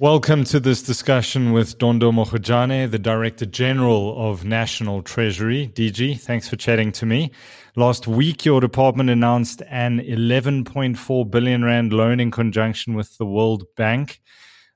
Welcome to this discussion with Dondo Mogajane, the Director General of National Treasury. DG, thanks for chatting to me. Last week, your department announced an 11.4 billion rand loan in conjunction with the World Bank.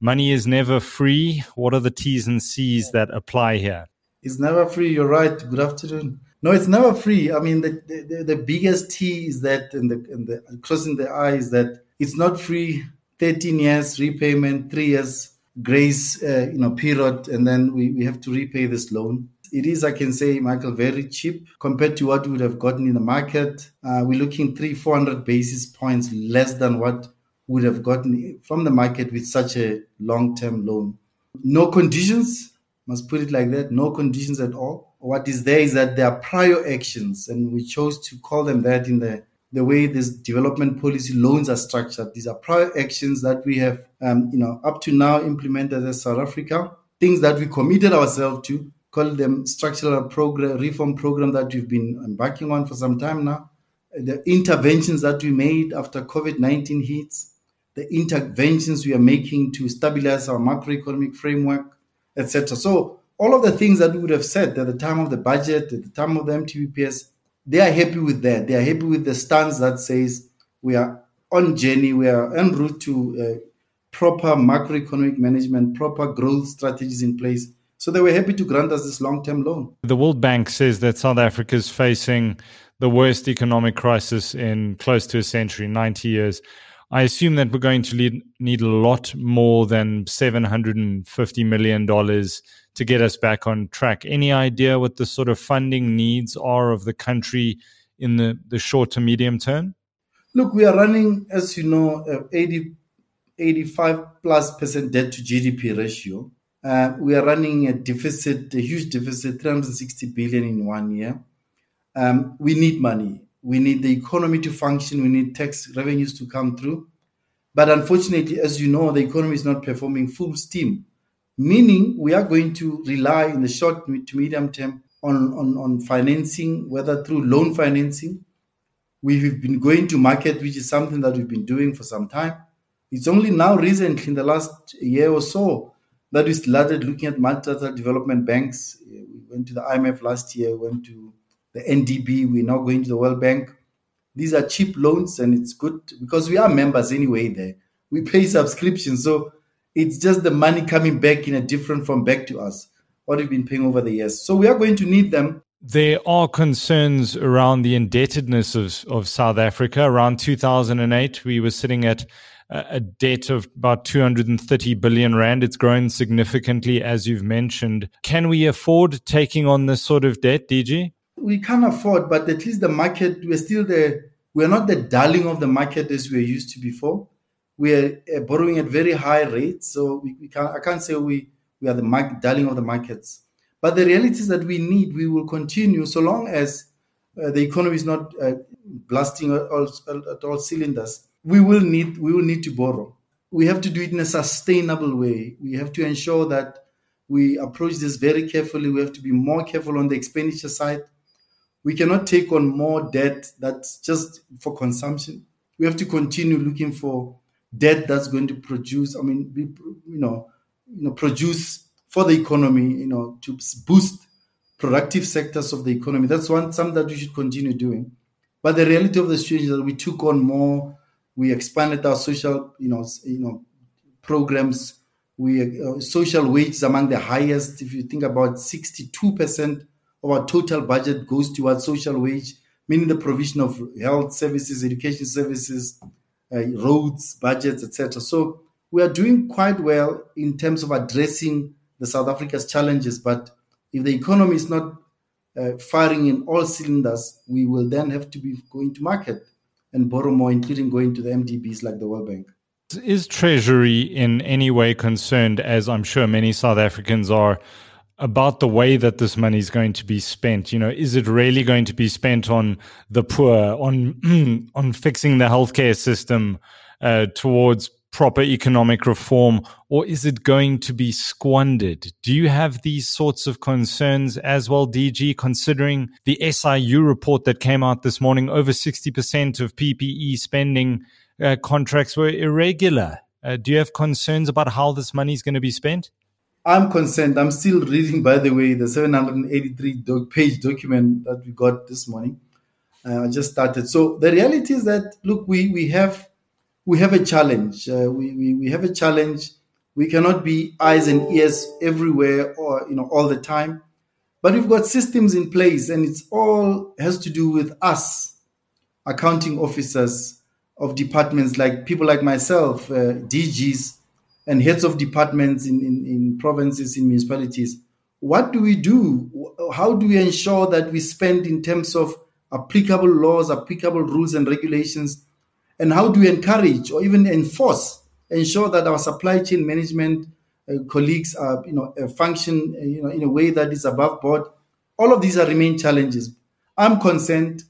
Money is never free. What are the T's and C's that apply here? It's never free. You're right. Good afternoon. No, it's never free. I mean, the, the, the biggest T is that, and the, and the crossing the I is that it's not free. 13 years repayment, three years grace, uh, you know, period, and then we, we have to repay this loan it is, I can say, Michael, very cheap compared to what we would have gotten in the market. Uh, we're looking three, 400 basis points less than what would have gotten from the market with such a long term loan. No conditions, must put it like that, no conditions at all. What is there is that there are prior actions, and we chose to call them that in the the way this development policy loans are structured. These are prior actions that we have, um, you know, up to now implemented as South Africa, things that we committed ourselves to, call them structural program, reform program that we've been embarking on for some time now. The interventions that we made after COVID-19 hits, the interventions we are making to stabilize our macroeconomic framework, etc. So all of the things that we would have said at the time of the budget, at the time of the MTBPS, they are happy with that. They are happy with the stance that says we are on journey, we are en route to uh, proper macroeconomic management, proper growth strategies in place so they were happy to grant us this long term loan. The World Bank says that South Africa is facing the worst economic crisis in close to a century, 90 years. I assume that we're going to need, need a lot more than $750 million to get us back on track. Any idea what the sort of funding needs are of the country in the, the short to medium term? Look, we are running, as you know, 80, 85 plus percent debt to GDP ratio. Uh, we are running a deficit, a huge deficit, 360 billion in one year. Um, we need money. We need the economy to function. We need tax revenues to come through. But unfortunately, as you know, the economy is not performing full steam, meaning we are going to rely in the short to medium term on, on, on financing, whether through loan financing. We've been going to market, which is something that we've been doing for some time. It's only now recently, in the last year or so, that we started looking at multilateral development banks. We went to the IMF last year, went to the NDB, we're now going to the World Bank. These are cheap loans and it's good because we are members anyway there. We pay subscription. So it's just the money coming back in a different form back to us, what we've been paying over the years. So we are going to need them. There are concerns around the indebtedness of, of South Africa. Around 2008, we were sitting at a debt of about 230 billion rand. It's grown significantly, as you've mentioned. Can we afford taking on this sort of debt, DG? We can't afford, but at least the market, we're still the, we're not the darling of the market as we were used to before. We are uh, borrowing at very high rates, so we, we can't, I can't say we, we are the market, darling of the markets. But the reality is that we need, we will continue so long as uh, the economy is not uh, blasting at all, at all cylinders we will need we will need to borrow. We have to do it in a sustainable way. We have to ensure that we approach this very carefully. We have to be more careful on the expenditure side. We cannot take on more debt that's just for consumption. We have to continue looking for debt that's going to produce. I mean, you know, you know, produce for the economy. You know, to boost productive sectors of the economy. That's one something that we should continue doing. But the reality of the situation is that we took on more we expanded our social, you know, you know, programs. We uh, social wages among the highest. If you think about 62% of our total budget goes towards social wage, meaning the provision of health services, education services, uh, roads, budgets, etc. So we are doing quite well in terms of addressing the South Africa's challenges. But if the economy is not uh, firing in all cylinders, we will then have to be going to market and borrow more, including going to the MDBs like the World Bank. Is Treasury in any way concerned, as I'm sure many South Africans are, about the way that this money is going to be spent? You know, is it really going to be spent on the poor, on on fixing the healthcare system, uh, towards proper economic reform, or is it going to be squandered? Do you have these sorts of concerns as well, DG, considering the SIU report that came out this morning? Over 60% of PPE spending uh, contracts were irregular. Uh, do you have concerns about how this money is going to be spent? I'm concerned. I'm still reading, by the way, the 783 doc- page document that we got this morning. Uh, I just started. So the reality is that look, we we have we have a challenge. Uh, we, we we have a challenge. We cannot be eyes and ears everywhere or you know all the time, but we've got systems in place, and it's all has to do with us, accounting officers of departments like people like myself, uh, DGs and heads of departments in, in, in provinces, in municipalities, what do we do? How do we ensure that we spend in terms of applicable laws, applicable rules and regulations? And how do we encourage or even enforce, ensure that our supply chain management uh, colleagues are, you know, uh, function, uh, you know, in a way that is above board? All of these are remain challenges. I'm concerned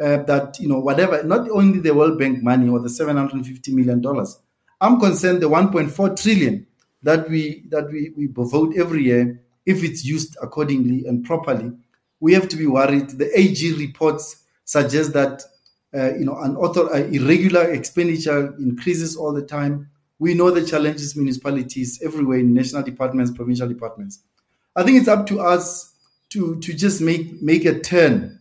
uh, that, you know, whatever, not only the World Bank money or the 750 million dollars, I'm concerned the 1.4 trillion that we that we, we vote every year, if it's used accordingly and properly, we have to be worried. The AG reports suggest that uh, you know an author, uh, irregular expenditure increases all the time. We know the challenges municipalities everywhere in national departments, provincial departments. I think it's up to us to to just make make a turn,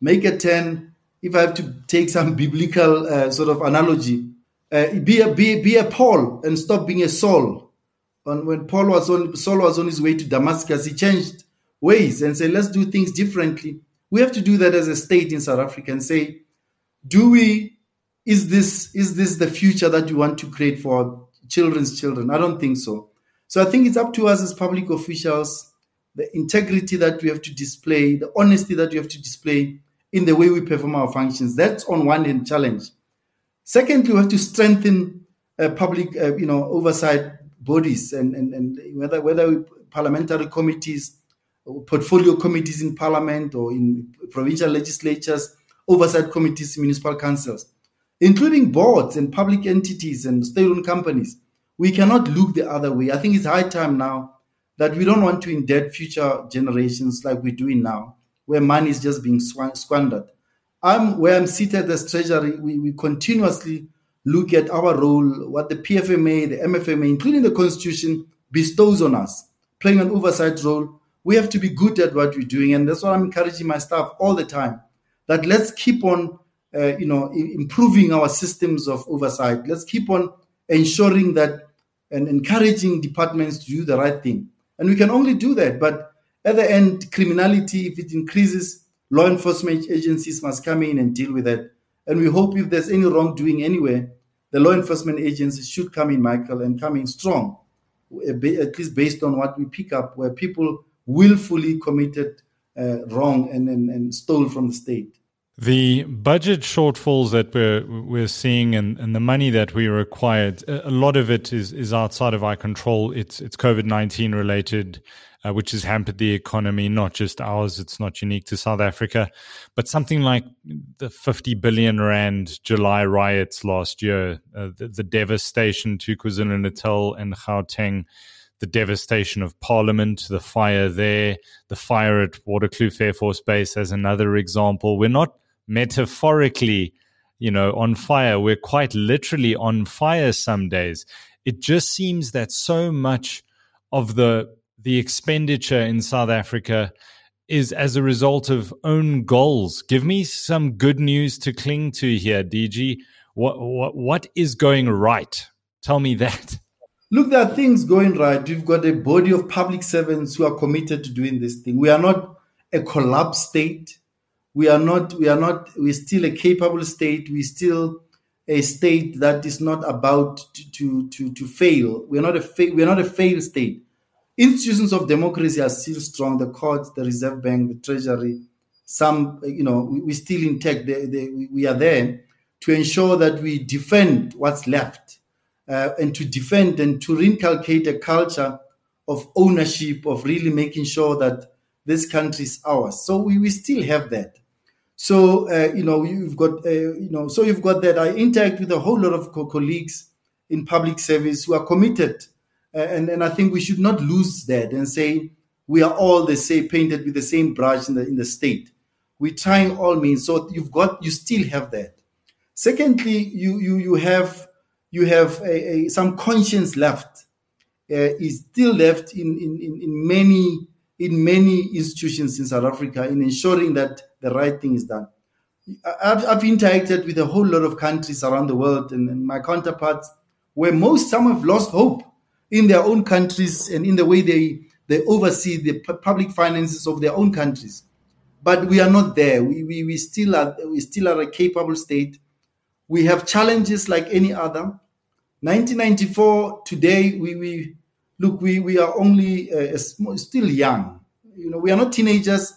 make a turn. If I have to take some biblical uh, sort of analogy, uh, be a be, be a Paul and stop being a Saul. And when Paul was on Saul was on his way to Damascus, he changed ways and said, "Let's do things differently." We have to do that as a state in South Africa and say, "Do we? Is this is this the future that we want to create for our children's children?" I don't think so. So I think it's up to us as public officials, the integrity that we have to display, the honesty that we have to display in the way we perform our functions. That's on one end challenge. Secondly, we have to strengthen uh, public, uh, you know, oversight bodies and, and, and whether whether parliamentary committees, portfolio committees in parliament or in provincial legislatures, oversight committees, municipal councils, including boards and public entities and state-owned companies. We cannot look the other way. I think it's high time now that we don't want to indebt future generations like we're doing now, where money is just being squandered. I'm where I'm seated as Treasury. We, we continuously look at our role, what the PFMA, the MFMA, including the Constitution, bestows on us, playing an oversight role. We have to be good at what we're doing, and that's what I'm encouraging my staff all the time. That let's keep on, uh, you know, improving our systems of oversight. Let's keep on ensuring that and encouraging departments to do the right thing. And we can only do that. But at the end, criminality, if it increases, law enforcement agencies must come in and deal with it. And we hope if there's any wrongdoing anywhere, the law enforcement agencies should come in, Michael, and come in strong, at least based on what we pick up, where people willfully committed uh, wrong and, and, and stole from the state. The budget shortfalls that we're we're seeing and, and the money that we required, a lot of it is, is outside of our control. It's it's COVID nineteen related uh, which has hampered the economy, not just ours. It's not unique to South Africa, but something like the 50 billion rand July riots last year, uh, the, the, devastation to KwaZulu Natal and Gauteng, the devastation of Parliament, the fire there, the fire at Waterkloof Air Force Base as another example. We're not metaphorically, you know, on fire. We're quite literally on fire some days. It just seems that so much of the the expenditure in South Africa is as a result of own goals. Give me some good news to cling to here, DG. What what what is going right? Tell me that. Look, there are things going right. We've got a body of public servants who are committed to doing this thing. We are not a collapsed state. We are not. We are not. We're still a capable state. We're still a state that is not about to to to, to fail. We're not a fa- we're not a failed state institutions of democracy are still strong. The courts the reserve bank the treasury some you know we, we still intact they, they, we are there to ensure that we defend what's left uh, and to defend and to reinculcate a culture of ownership of really making sure that this country is ours. So we, we still have that. So uh, you know you've got uh, you know so you've got that. I interact with a whole lot of co- colleagues in public service who are committed and, and I think we should not lose that and say we are all the same, painted with the same brush in the, in the state. We're trying all means. So you've got, you still have that. Secondly, you, you, you have, you have a, a, some conscience left, uh, is still left in, in, in many in many institutions in South Africa in ensuring that the right thing is done. I've, I've interacted with a whole lot of countries around the world and, and my counterparts, where most some have lost hope in their own countries and in the way they they oversee the public finances of their own countries. But we are not there. We, we, we still are we still are a capable state. We have challenges like any other. 1994 today we, we look we, we are only uh, still young. You know we are not teenagers,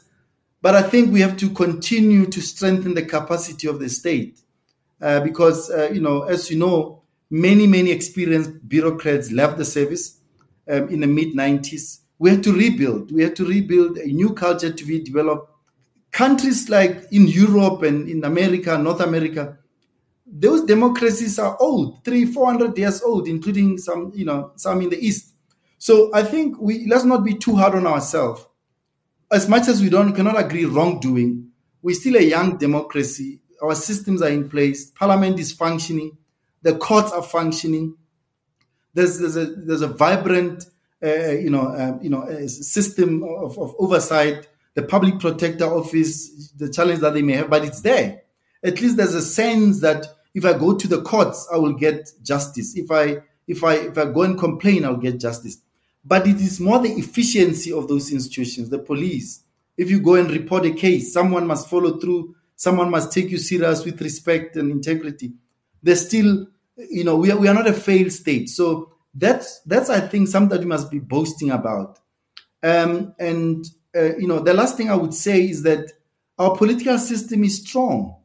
but I think we have to continue to strengthen the capacity of the state uh, because uh, you know as you know many many experienced bureaucrats left the service um, in the mid 90s we had to rebuild. We had to rebuild a new culture to be developed. Countries like in Europe and in America, North America, those democracies are old, three, four hundred years old, including some, you know, some in the East. So I think we let's not be too hard on ourselves. As much as we don't cannot agree wrongdoing, we're still a young democracy. Our systems are in place. Parliament is functioning. The courts are functioning. There's there's a there's a vibrant uh, you know, uh, you know, a system of, of oversight, the public protector office, the challenge that they may have, but it's there. At least there's a sense that if I go to the courts, I will get justice. If I if I if I go and complain, I'll get justice. But it is more the efficiency of those institutions, the police. If you go and report a case, someone must follow through. Someone must take you serious with respect and integrity. There's still, you know, we are, we are not a failed state. So that's that's I think something that we must be boasting about. Um, and uh, you know, the last thing I would say is that our political system is strong.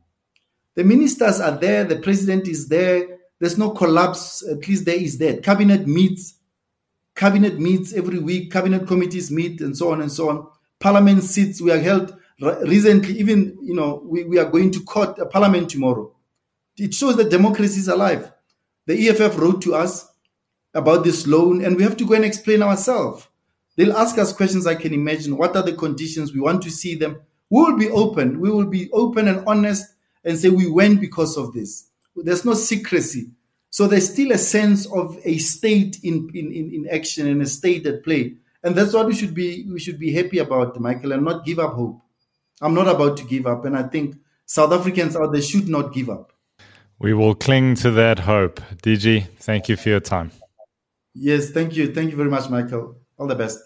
The ministers are there, the president is there. There's no collapse. At least there is that. Cabinet meets, cabinet meets every week. Cabinet committees meet, and so on and so on. Parliament sits. We are held recently. Even you know, we, we are going to court a parliament tomorrow. It shows that democracy is alive. The EFF wrote to us about this loan and we have to go and explain ourselves. They'll ask us questions I can imagine. What are the conditions? We want to see them. We will be open. We will be open and honest and say we went because of this. There's no secrecy. So there's still a sense of a state in, in, in, action and a state at play. And that's what we should be we should be happy about, Michael, and not give up hope. I'm not about to give up. And I think South Africans out there should not give up. We will cling to that hope. DG, thank you for your time. Yes, thank you. Thank you very much, Michael. All the best.